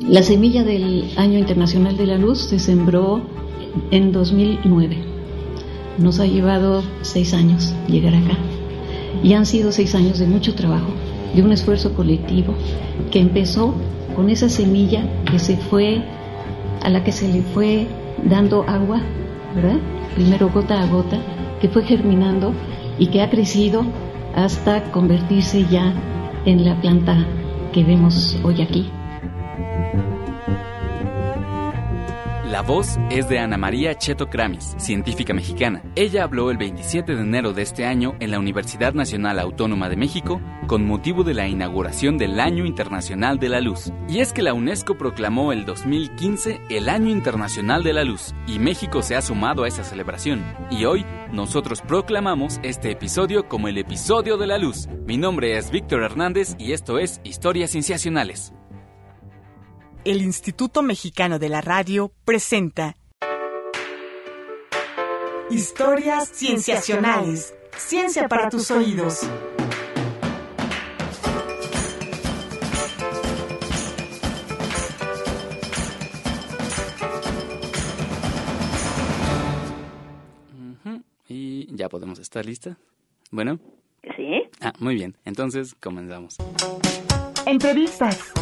La semilla del Año Internacional de la Luz se sembró en 2009. Nos ha llevado seis años llegar acá. Y han sido seis años de mucho trabajo, de un esfuerzo colectivo que empezó con esa semilla que se fue, a la que se le fue dando agua, ¿verdad? Primero gota a gota, que fue germinando y que ha crecido hasta convertirse ya en la planta que vemos hoy aquí. La voz es de Ana María Cheto Kramis, científica mexicana. Ella habló el 27 de enero de este año en la Universidad Nacional Autónoma de México con motivo de la inauguración del Año Internacional de la Luz. Y es que la UNESCO proclamó el 2015 el Año Internacional de la Luz y México se ha sumado a esa celebración. Y hoy nosotros proclamamos este episodio como el episodio de la luz. Mi nombre es Víctor Hernández y esto es Historias Cienciacionales el Instituto Mexicano de la Radio presenta Historias Cienciacionales. Ciencia para tus oídos. Ya podemos estar lista. Bueno. Sí. Ah, muy bien. Entonces comenzamos. Entrevistas.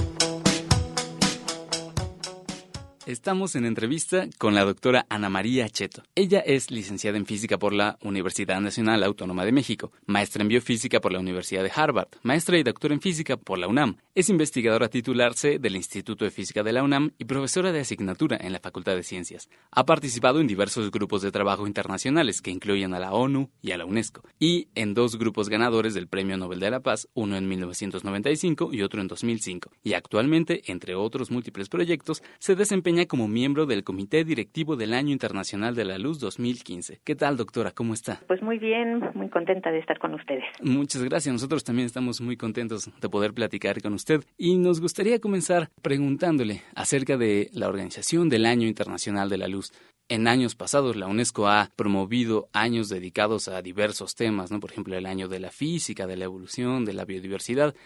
Estamos en entrevista con la doctora Ana María Cheto. Ella es licenciada en física por la Universidad Nacional Autónoma de México, maestra en biofísica por la Universidad de Harvard, maestra y doctora en física por la UNAM. Es investigadora titularse del Instituto de Física de la UNAM y profesora de asignatura en la Facultad de Ciencias. Ha participado en diversos grupos de trabajo internacionales que incluyen a la ONU y a la UNESCO, y en dos grupos ganadores del Premio Nobel de la Paz, uno en 1995 y otro en 2005. Y actualmente, entre otros múltiples proyectos, se desempeña como miembro del Comité Directivo del Año Internacional de la Luz 2015. ¿Qué tal, doctora? ¿Cómo está? Pues muy bien, muy contenta de estar con ustedes. Muchas gracias. Nosotros también estamos muy contentos de poder platicar con usted y nos gustaría comenzar preguntándole acerca de la organización del Año Internacional de la Luz. En años pasados, la UNESCO ha promovido años dedicados a diversos temas, ¿no? Por ejemplo, el año de la física, de la evolución, de la biodiversidad.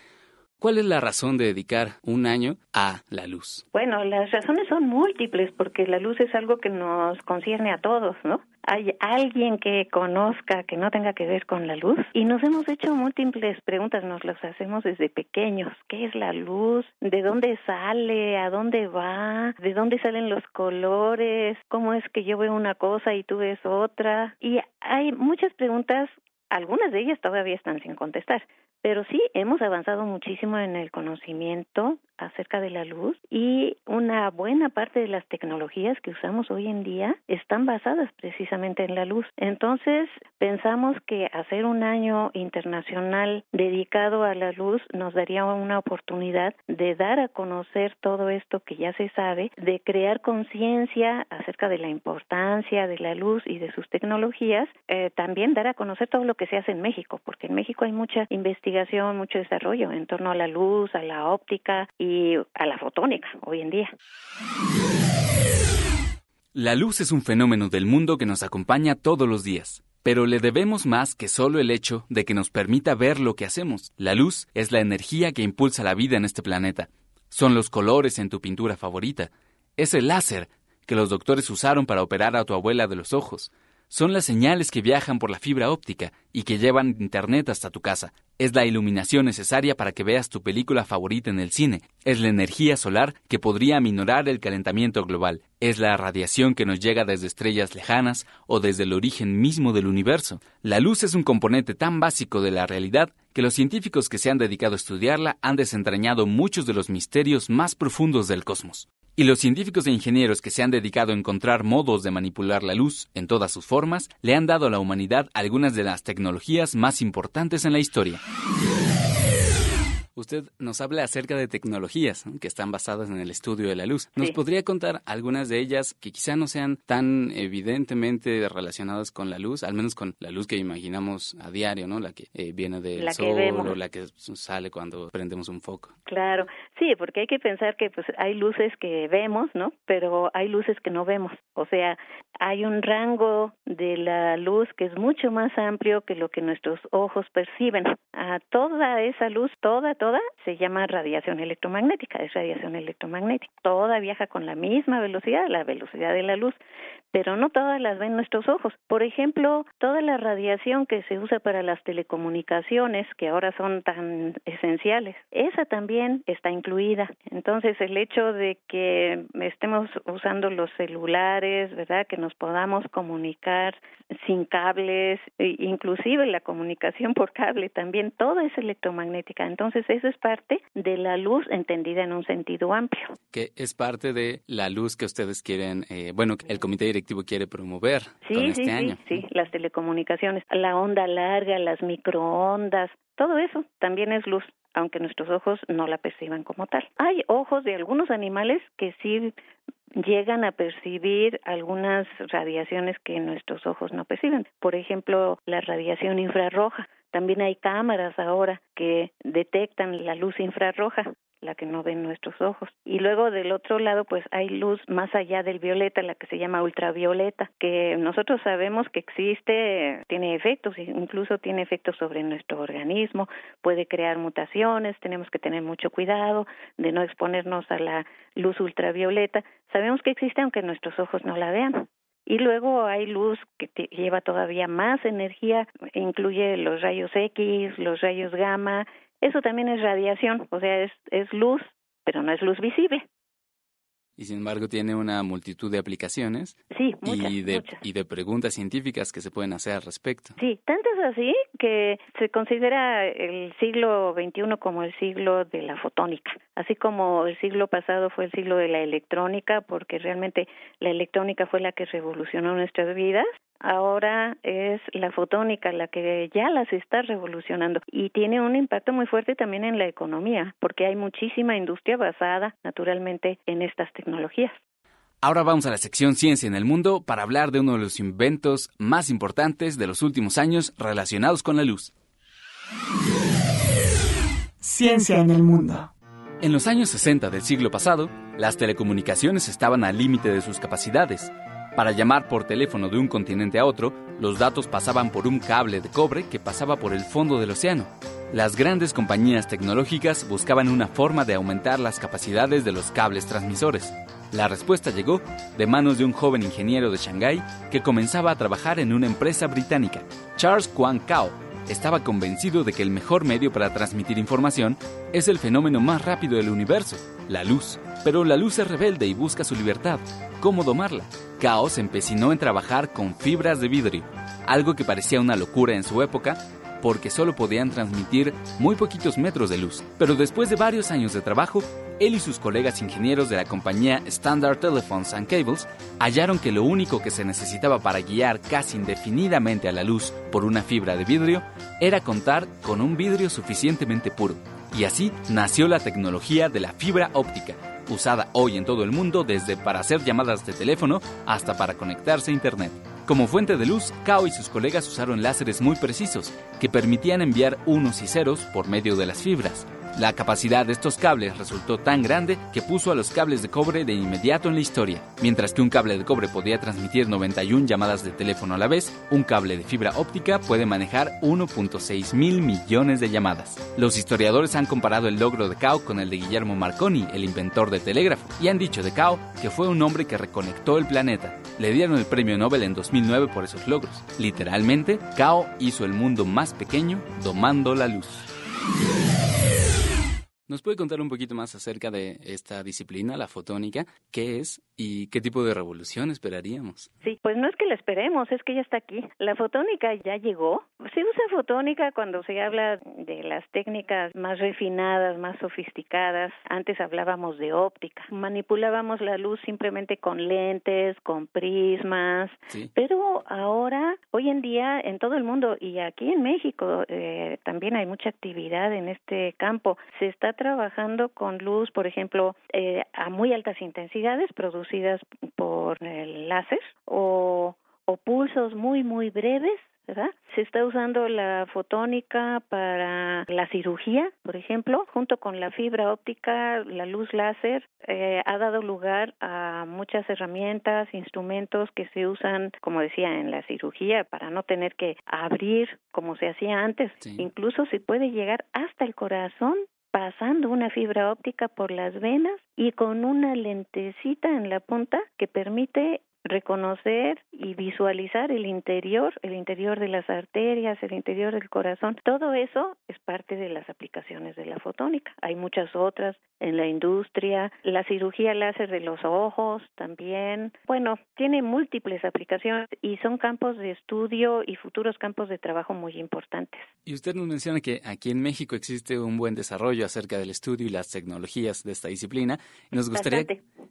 ¿Cuál es la razón de dedicar un año a la luz? Bueno, las razones son múltiples porque la luz es algo que nos concierne a todos, ¿no? hay alguien que conozca que no tenga que ver con la luz y nos hemos hecho múltiples preguntas, nos las hacemos desde pequeños. ¿Qué es la luz? ¿De dónde sale? ¿A dónde va? ¿De dónde salen los colores? ¿Cómo es que yo veo una cosa y tú ves otra? Y hay muchas preguntas, algunas de ellas todavía están sin contestar. Pero sí, hemos avanzado muchísimo en el conocimiento acerca de la luz y una buena parte de las tecnologías que usamos hoy en día están basadas precisamente en la luz. Entonces, pensamos que hacer un año internacional dedicado a la luz nos daría una oportunidad de dar a conocer todo esto que ya se sabe, de crear conciencia acerca de la importancia de la luz y de sus tecnologías, eh, también dar a conocer todo lo que se hace en México, porque en México hay mucha investigación, mucho desarrollo en torno a la luz, a la óptica a la fotónica hoy en día. La luz es un fenómeno del mundo que nos acompaña todos los días, pero le debemos más que solo el hecho de que nos permita ver lo que hacemos. La luz es la energía que impulsa la vida en este planeta. Son los colores en tu pintura favorita. Es el láser que los doctores usaron para operar a tu abuela de los ojos. Son las señales que viajan por la fibra óptica y que llevan Internet hasta tu casa. Es la iluminación necesaria para que veas tu película favorita en el cine. Es la energía solar que podría aminorar el calentamiento global. Es la radiación que nos llega desde estrellas lejanas o desde el origen mismo del universo. La luz es un componente tan básico de la realidad que los científicos que se han dedicado a estudiarla han desentrañado muchos de los misterios más profundos del cosmos. Y los científicos e ingenieros que se han dedicado a encontrar modos de manipular la luz en todas sus formas le han dado a la humanidad algunas de las tecnologías más importantes en la historia. Usted nos habla acerca de tecnologías que están basadas en el estudio de la luz. ¿Nos podría contar algunas de ellas que quizá no sean tan evidentemente relacionadas con la luz, al menos con la luz que imaginamos a diario, ¿no? La que eh, viene del sol o la que sale cuando prendemos un foco. Claro, sí, porque hay que pensar que pues hay luces que vemos, ¿no? Pero hay luces que no vemos. O sea, hay un rango de la luz que es mucho más amplio que lo que nuestros ojos perciben. A toda esa luz, toda toda se llama radiación electromagnética, es radiación electromagnética. Toda viaja con la misma velocidad, la velocidad de la luz, pero no todas las ven nuestros ojos. Por ejemplo, toda la radiación que se usa para las telecomunicaciones, que ahora son tan esenciales, esa también está incluida. Entonces, el hecho de que estemos usando los celulares, ¿verdad? Que nos podamos comunicar sin cables, e inclusive la comunicación por cable también, todo es electromagnética. Entonces, eso es parte de la luz entendida en un sentido amplio. Que es parte de la luz que ustedes quieren, eh, bueno, el comité directivo quiere promover sí, con este sí, año. Sí, sí, las telecomunicaciones, la onda larga, las microondas, todo eso también es luz, aunque nuestros ojos no la perciban como tal. Hay ojos de algunos animales que sí llegan a percibir algunas radiaciones que nuestros ojos no perciben. Por ejemplo, la radiación infrarroja. También hay cámaras ahora que detectan la luz infrarroja la que no ven nuestros ojos. Y luego del otro lado, pues hay luz más allá del violeta, la que se llama ultravioleta, que nosotros sabemos que existe, tiene efectos, incluso tiene efectos sobre nuestro organismo, puede crear mutaciones, tenemos que tener mucho cuidado de no exponernos a la luz ultravioleta. Sabemos que existe aunque nuestros ojos no la vean. Y luego hay luz que lleva todavía más energía, incluye los rayos X, los rayos gamma, eso también es radiación, o sea, es, es luz, pero no es luz visible. Y sin embargo tiene una multitud de aplicaciones sí, y, de, muchas. y de preguntas científicas que se pueden hacer al respecto. Sí, tanto es así que se considera el siglo XXI como el siglo de la fotónica, así como el siglo pasado fue el siglo de la electrónica, porque realmente la electrónica fue la que revolucionó nuestras vidas ahora es la fotónica la que ya las está revolucionando y tiene un impacto muy fuerte también en la economía, porque hay muchísima industria basada naturalmente en estas tecnologías. Ahora vamos a la sección Ciencia en el Mundo para hablar de uno de los inventos más importantes de los últimos años relacionados con la luz. Ciencia en el Mundo. En los años 60 del siglo pasado, las telecomunicaciones estaban al límite de sus capacidades para llamar por teléfono de un continente a otro, los datos pasaban por un cable de cobre que pasaba por el fondo del océano. Las grandes compañías tecnológicas buscaban una forma de aumentar las capacidades de los cables transmisores. La respuesta llegó de manos de un joven ingeniero de Shanghái que comenzaba a trabajar en una empresa británica. Charles Kwan Kao estaba convencido de que el mejor medio para transmitir información es el fenómeno más rápido del universo, la luz. Pero la luz es rebelde y busca su libertad. ¿Cómo domarla? Kao se empecinó en trabajar con fibras de vidrio, algo que parecía una locura en su época porque solo podían transmitir muy poquitos metros de luz. Pero después de varios años de trabajo, él y sus colegas ingenieros de la compañía Standard Telephones and Cables hallaron que lo único que se necesitaba para guiar casi indefinidamente a la luz por una fibra de vidrio era contar con un vidrio suficientemente puro. Y así nació la tecnología de la fibra óptica, usada hoy en todo el mundo desde para hacer llamadas de teléfono hasta para conectarse a Internet. Como fuente de luz, Kao y sus colegas usaron láseres muy precisos que permitían enviar unos y ceros por medio de las fibras. La capacidad de estos cables resultó tan grande que puso a los cables de cobre de inmediato en la historia. Mientras que un cable de cobre podía transmitir 91 llamadas de teléfono a la vez, un cable de fibra óptica puede manejar 1.6 mil millones de llamadas. Los historiadores han comparado el logro de Kao con el de Guillermo Marconi, el inventor del telégrafo, y han dicho de Kao que fue un hombre que reconectó el planeta. Le dieron el premio Nobel en 2009 por esos logros. Literalmente, Kao hizo el mundo más pequeño domando la luz. ¿Nos puede contar un poquito más acerca de esta disciplina, la fotónica? ¿Qué es y qué tipo de revolución esperaríamos? Sí, pues no es que la esperemos, es que ya está aquí. La fotónica ya llegó. Se usa fotónica cuando se habla de las técnicas más refinadas, más sofisticadas. Antes hablábamos de óptica. Manipulábamos la luz simplemente con lentes, con prismas. Sí. Pero ahora, hoy en día, en todo el mundo y aquí en México eh, también hay mucha actividad en este campo. Se está trabajando con luz, por ejemplo, eh, a muy altas intensidades producidas por el láser o, o pulsos muy, muy breves ¿verdad? Se está usando la fotónica para la cirugía, por ejemplo, junto con la fibra óptica, la luz láser, eh, ha dado lugar a muchas herramientas, instrumentos que se usan, como decía, en la cirugía para no tener que abrir como se hacía antes. Sí. Incluso se puede llegar hasta el corazón pasando una fibra óptica por las venas y con una lentecita en la punta que permite reconocer y visualizar el interior, el interior de las arterias, el interior del corazón. Todo eso es parte de las aplicaciones de la fotónica. Hay muchas otras en la industria, la cirugía láser de los ojos también. Bueno, tiene múltiples aplicaciones y son campos de estudio y futuros campos de trabajo muy importantes. Y usted nos menciona que aquí en México existe un buen desarrollo acerca del estudio y las tecnologías de esta disciplina. Y nos gustaría,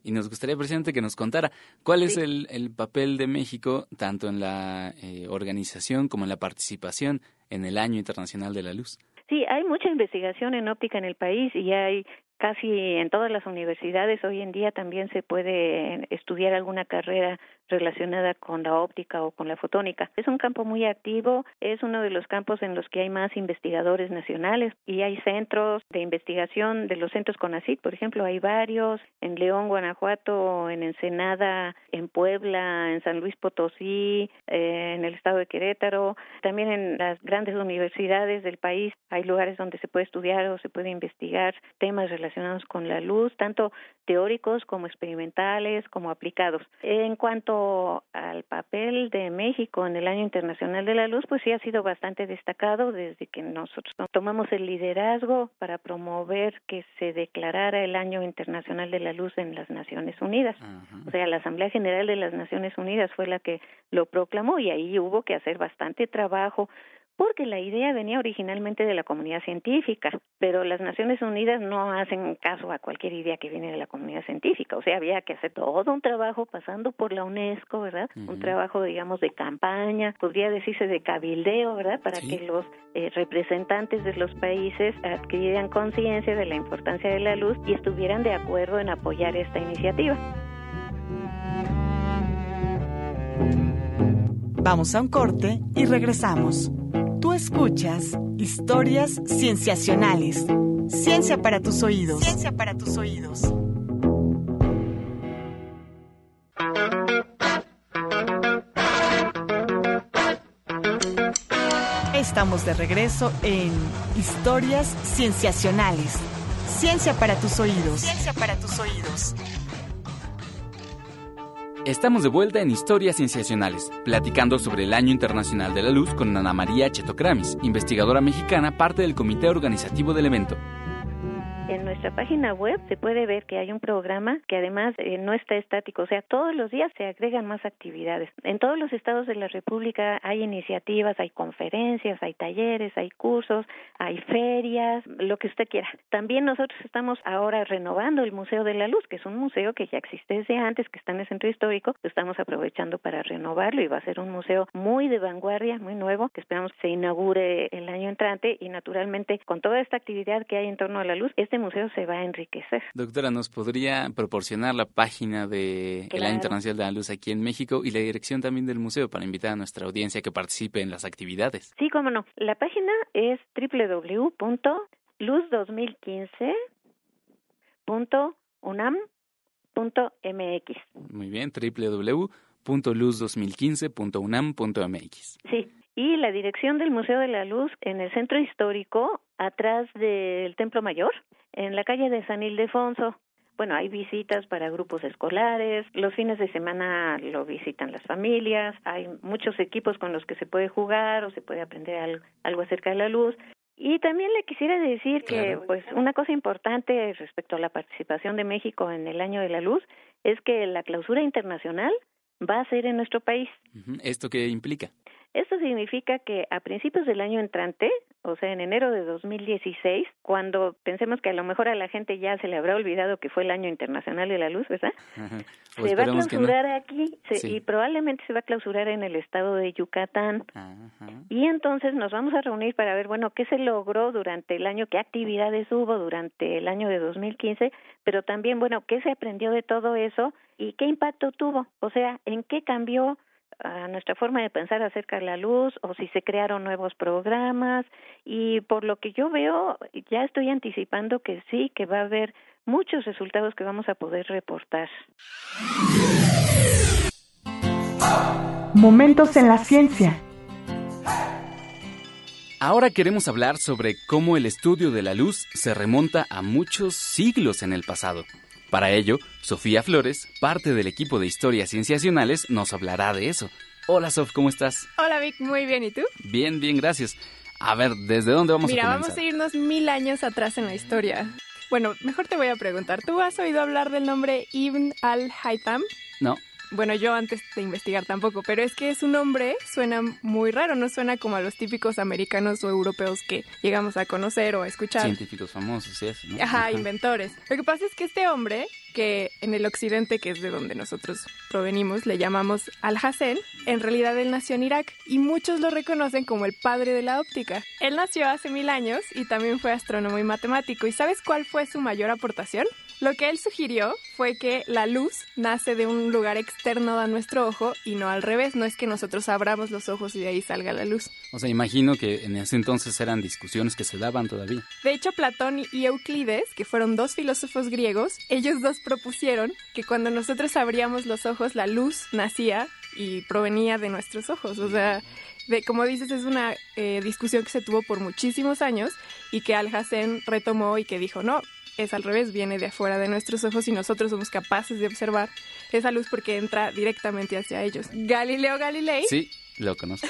y nos gustaría presidente, que nos contara cuál es el el, papel de México tanto en la eh, organización como en la participación en el Año Internacional de la Luz. Sí, hay mucha investigación en óptica en el país y hay casi en todas las universidades hoy en día también se puede estudiar alguna carrera relacionada con la óptica o con la fotónica. Es un campo muy activo, es uno de los campos en los que hay más investigadores nacionales y hay centros de investigación de los centros CONACYT, por ejemplo, hay varios en León, Guanajuato, en Ensenada, en Puebla, en San Luis Potosí, eh, en el estado de Querétaro, también en las grandes universidades del país hay lugares donde se puede estudiar o se puede investigar temas relacionados con la luz, tanto teóricos como experimentales, como aplicados. En cuanto al papel de México en el Año Internacional de la Luz, pues sí ha sido bastante destacado desde que nosotros tomamos el liderazgo para promover que se declarara el Año Internacional de la Luz en las Naciones Unidas. O sea, la Asamblea General de las Naciones Unidas fue la que lo proclamó y ahí hubo que hacer bastante trabajo porque la idea venía originalmente de la comunidad científica, pero las Naciones Unidas no hacen caso a cualquier idea que viene de la comunidad científica, o sea, había que hacer todo un trabajo pasando por la UNESCO, ¿verdad? Un trabajo, digamos, de campaña, podría decirse de cabildeo, ¿verdad? Para que los eh, representantes de los países adquirieran conciencia de la importancia de la luz y estuvieran de acuerdo en apoyar esta iniciativa. Vamos a un corte y regresamos. Tú escuchas historias cienciacionales. Ciencia para tus oídos. Ciencia para tus oídos. Estamos de regreso en Historias Cienciacionales. Ciencia para tus oídos. Ciencia para tus oídos. Estamos de vuelta en Historias Cienciacionales, platicando sobre el Año Internacional de la Luz con Ana María Chetocramis, investigadora mexicana, parte del comité organizativo del evento. Nuestra página web se puede ver que hay un programa que además eh, no está estático, o sea, todos los días se agregan más actividades. En todos los estados de la República hay iniciativas, hay conferencias, hay talleres, hay cursos, hay ferias, lo que usted quiera. También nosotros estamos ahora renovando el Museo de la Luz, que es un museo que ya existe desde antes, que está en el centro histórico, lo estamos aprovechando para renovarlo y va a ser un museo muy de vanguardia, muy nuevo, que esperamos se inaugure el año entrante y naturalmente con toda esta actividad que hay en torno a la luz, este museo se va a enriquecer. Doctora, ¿nos podría proporcionar la página de el Año Internacional de la Luz aquí en México y la dirección también del museo para invitar a nuestra audiencia que participe en las actividades? Sí, cómo no. La página es www.luz2015.unam.mx. Muy bien, www.luz2015.unam.mx. Sí, y la dirección del Museo de la Luz en el centro histórico, atrás del Templo Mayor, en la calle de San Ildefonso. Bueno, hay visitas para grupos escolares, los fines de semana lo visitan las familias, hay muchos equipos con los que se puede jugar o se puede aprender algo, acerca de la luz. Y también le quisiera decir que, pues, una cosa importante respecto a la participación de México en el Año de la Luz es que la clausura internacional va a ser en nuestro país. ¿Esto qué implica? Esto significa que a principios del año entrante, o sea, en enero de 2016, cuando pensemos que a lo mejor a la gente ya se le habrá olvidado que fue el año internacional de la luz, ¿verdad? Se va a clausurar aquí y probablemente se va a clausurar en el estado de Yucatán. Y entonces nos vamos a reunir para ver, bueno, qué se logró durante el año, qué actividades hubo durante el año de 2015, pero también, bueno, qué se aprendió de todo eso y qué impacto tuvo, o sea, en qué cambió a nuestra forma de pensar acerca de la luz o si se crearon nuevos programas y por lo que yo veo ya estoy anticipando que sí, que va a haber muchos resultados que vamos a poder reportar. Momentos en la ciencia. Ahora queremos hablar sobre cómo el estudio de la luz se remonta a muchos siglos en el pasado. Para ello, Sofía Flores, parte del equipo de Historias Cienciacionales, nos hablará de eso. Hola Sof, ¿cómo estás? Hola Vic, muy bien, ¿y tú? Bien, bien, gracias. A ver, ¿desde dónde vamos a comenzar? Mira, vamos a irnos mil años atrás en la historia. Bueno, mejor te voy a preguntar, ¿tú has oído hablar del nombre Ibn al-Haytham? No. Bueno, yo antes de investigar tampoco, pero es que su nombre suena muy raro, no suena como a los típicos americanos o europeos que llegamos a conocer o a escuchar. Científicos famosos eso, ¿no? Ajá, inventores. Lo que pasa es que este hombre, que en el occidente, que es de donde nosotros provenimos, le llamamos Al-Hassan, en realidad él nació en Irak y muchos lo reconocen como el padre de la óptica. Él nació hace mil años y también fue astrónomo y matemático. ¿Y sabes cuál fue su mayor aportación? Lo que él sugirió fue que la luz nace de un lugar externo a nuestro ojo y no al revés, no es que nosotros abramos los ojos y de ahí salga la luz. O sea, imagino que en ese entonces eran discusiones que se daban todavía. De hecho, Platón y Euclides, que fueron dos filósofos griegos, ellos dos propusieron que cuando nosotros abríamos los ojos la luz nacía y provenía de nuestros ojos, o sea, de, como dices, es una eh, discusión que se tuvo por muchísimos años y que Alhazen retomó y que dijo, no, es al revés, viene de afuera de nuestros ojos y nosotros somos capaces de observar esa luz porque entra directamente hacia ellos. Galileo Galilei. Sí, lo conozco.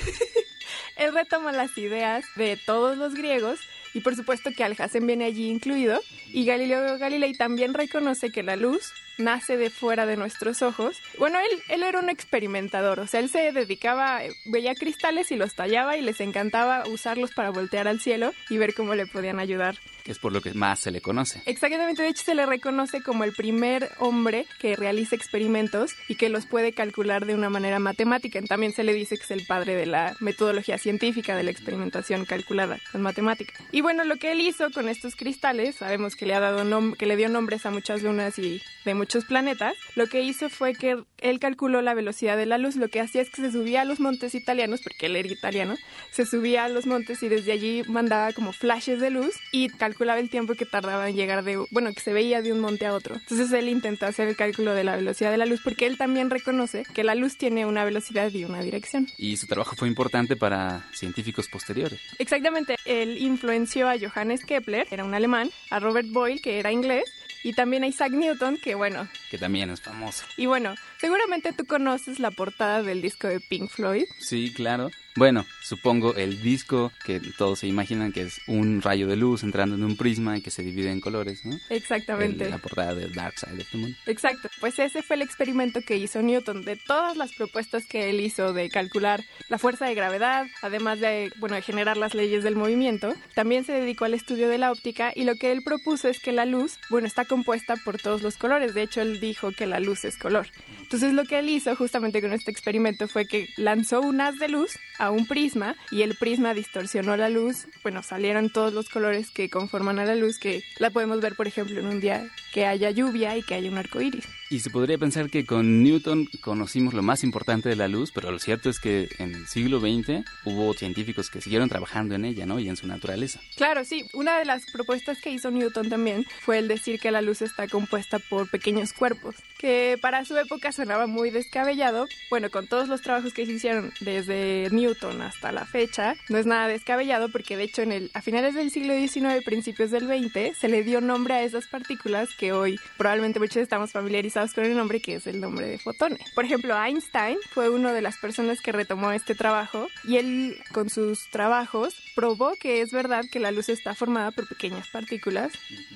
él retoma las ideas de todos los griegos y por supuesto que Alhazen viene allí incluido y Galileo Galilei también reconoce que la luz nace de fuera de nuestros ojos. Bueno, él, él era un experimentador, o sea, él se dedicaba, veía cristales y los tallaba y les encantaba usarlos para voltear al cielo y ver cómo le podían ayudar. Que es por lo que más se le conoce. Exactamente, de hecho se le reconoce como el primer hombre que realiza experimentos y que los puede calcular de una manera matemática. También se le dice que es el padre de la metodología científica de la experimentación calculada con matemática. Y bueno, lo que él hizo con estos cristales, sabemos que le ha dado que le dio nombres a muchas lunas y de muchos planetas, lo que hizo fue que él calculó la velocidad de la luz, lo que hacía es que se subía a los montes italianos, porque él era italiano, se subía a los montes y desde allí mandaba como flashes de luz y calculaba el tiempo que tardaba en llegar de, bueno, que se veía de un monte a otro. Entonces él intentó hacer el cálculo de la velocidad de la luz porque él también reconoce que la luz tiene una velocidad y una dirección. Y su trabajo fue importante para científicos posteriores. Exactamente, él influenció a Johannes Kepler, era un alemán, a Robert Boyle, que era inglés, y también a Isaac Newton, que bueno. Que también es famoso. Y bueno, seguramente tú conoces la portada del disco de Pink Floyd. Sí, claro. Bueno, supongo el disco que todos se imaginan que es un rayo de luz entrando en un prisma y que se divide en colores, ¿no? Exactamente. la portada de Dark Side of the Moon. Exacto. Pues ese fue el experimento que hizo Newton. De todas las propuestas que él hizo de calcular la fuerza de gravedad, además de, bueno, de generar las leyes del movimiento, también se dedicó al estudio de la óptica y lo que él propuso es que la luz, bueno, está compuesta por todos los colores. De hecho, él dijo que la luz es color. Entonces, lo que él hizo justamente con este experimento fue que lanzó un haz de luz a un prisma y el prisma distorsionó la luz. Bueno, salieron todos los colores que conforman a la luz, que la podemos ver, por ejemplo, en un día que haya lluvia y que haya un arco iris. Y se podría pensar que con Newton conocimos lo más importante de la luz, pero lo cierto es que en el siglo XX hubo científicos que siguieron trabajando en ella, ¿no? Y en su naturaleza. Claro, sí. Una de las propuestas que hizo Newton también fue el decir que la luz está compuesta por pequeños cuerpos, que para su época sonaba muy descabellado. Bueno, con todos los trabajos que se hicieron desde Newton hasta la fecha, no es nada descabellado porque de hecho en el, a finales del siglo XIX, principios del XX, se le dio nombre a esas partículas que hoy probablemente muchos estamos familiarizados con el nombre que es el nombre de fotones. Por ejemplo, Einstein fue una de las personas que retomó este trabajo y él con sus trabajos probó que es verdad que la luz está formada por pequeñas partículas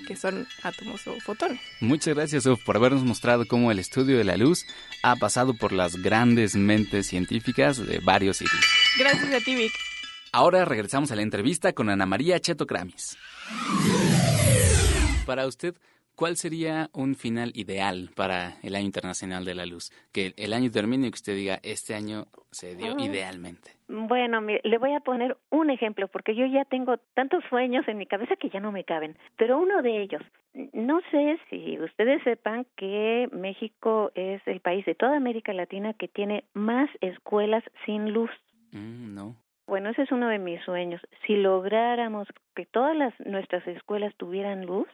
que son átomos o fotones. Muchas gracias Uf, por habernos mostrado cómo el estudio de la luz ha pasado por las grandes mentes científicas de varios siglos. Gracias a ti, Vic. Ahora regresamos a la entrevista con Ana María Cheto Kramis. Para usted, ¿Cuál sería un final ideal para el Año Internacional de la Luz? Que el año termine y que usted diga, este año se dio idealmente. Bueno, le voy a poner un ejemplo, porque yo ya tengo tantos sueños en mi cabeza que ya no me caben, pero uno de ellos, no sé si ustedes sepan que México es el país de toda América Latina que tiene más escuelas sin luz. Mm, no. Bueno, ese es uno de mis sueños. Si lográramos que todas las, nuestras escuelas tuvieran luz,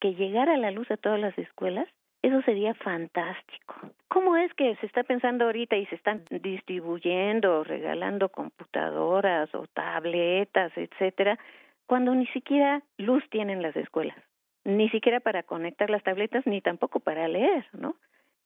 que llegara la luz a todas las escuelas, Eso sería fantástico. ¿Cómo es que se está pensando ahorita y se están distribuyendo, regalando computadoras o tabletas, etcétera, cuando ni siquiera luz tienen las escuelas? Ni siquiera para conectar las tabletas ni tampoco para leer, ¿no?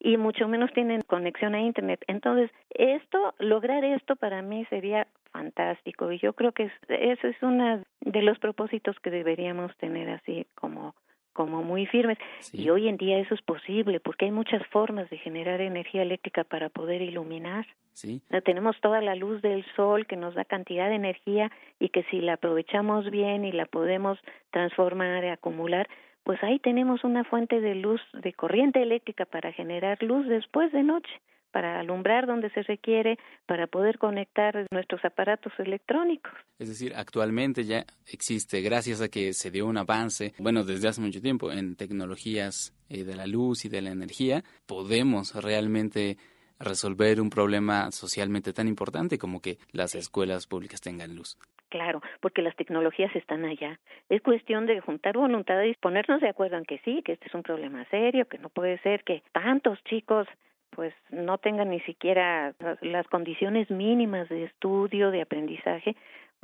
y mucho menos tienen conexión a internet. Entonces, esto, lograr esto para mí sería fantástico y yo creo que eso es uno de los propósitos que deberíamos tener así como como muy firmes. Y hoy en día eso es posible porque hay muchas formas de generar energía eléctrica para poder iluminar. Sí. Tenemos toda la luz del sol que nos da cantidad de energía y que si la aprovechamos bien y la podemos transformar y acumular, pues ahí tenemos una fuente de luz, de corriente eléctrica para generar luz después de noche, para alumbrar donde se requiere, para poder conectar nuestros aparatos electrónicos. Es decir, actualmente ya existe, gracias a que se dio un avance, bueno, desde hace mucho tiempo, en tecnologías eh, de la luz y de la energía, podemos realmente resolver un problema socialmente tan importante como que las escuelas públicas tengan luz. Claro, porque las tecnologías están allá. Es cuestión de juntar voluntad y ponernos de acuerdo en que sí, que este es un problema serio, que no puede ser que tantos chicos pues no tengan ni siquiera las condiciones mínimas de estudio, de aprendizaje,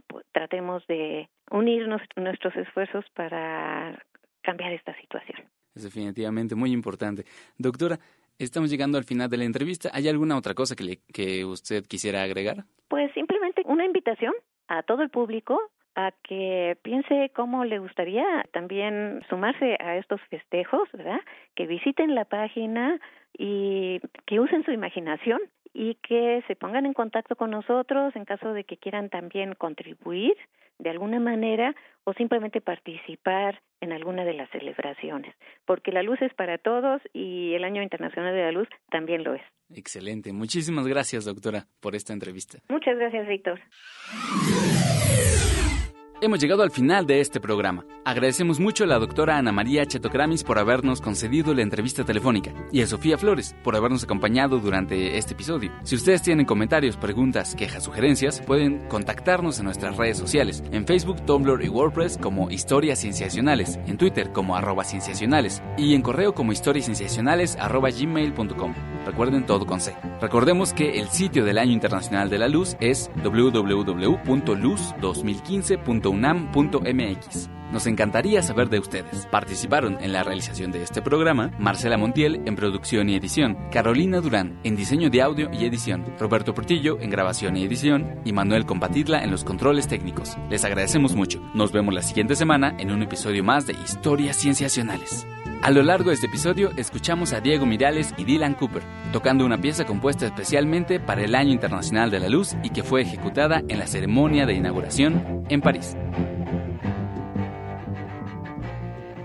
pues, tratemos de unirnos nuestros esfuerzos para cambiar esta situación. Es definitivamente muy importante. Doctora, Estamos llegando al final de la entrevista. ¿Hay alguna otra cosa que, le, que usted quisiera agregar? Pues simplemente una invitación a todo el público a que piense cómo le gustaría también sumarse a estos festejos, ¿verdad? Que visiten la página y que usen su imaginación y que se pongan en contacto con nosotros en caso de que quieran también contribuir de alguna manera o simplemente participar en alguna de las celebraciones, porque la luz es para todos y el Año Internacional de la Luz también lo es. Excelente. Muchísimas gracias, doctora, por esta entrevista. Muchas gracias, Víctor. Hemos llegado al final de este programa. Agradecemos mucho a la doctora Ana María Chetocramis por habernos concedido la entrevista telefónica y a Sofía Flores por habernos acompañado durante este episodio. Si ustedes tienen comentarios, preguntas, quejas, sugerencias, pueden contactarnos en nuestras redes sociales, en Facebook, Tumblr y WordPress como Historias Cienciacionales, en Twitter como arroba cienciacionales y en correo como historiascienciacionales arroba gmail.com. Recuerden todo con C. Recordemos que el sitio del Año Internacional de la Luz es www.luz2015.unam.mx. Nos encantaría saber de ustedes. Participaron en la realización de este programa Marcela Montiel en producción y edición, Carolina Durán en diseño de audio y edición, Roberto Portillo en grabación y edición y Manuel Compatidla en los controles técnicos. Les agradecemos mucho. Nos vemos la siguiente semana en un episodio más de Historias Cienciacionales. A lo largo de este episodio escuchamos a Diego Mirales y Dylan Cooper, tocando una pieza compuesta especialmente para el Año Internacional de la Luz y que fue ejecutada en la ceremonia de inauguración en París.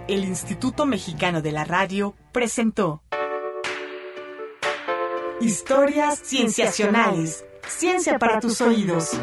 El Instituto Mexicano de la Radio presentó Historias Cienciacionales. Ciencia para tus oídos.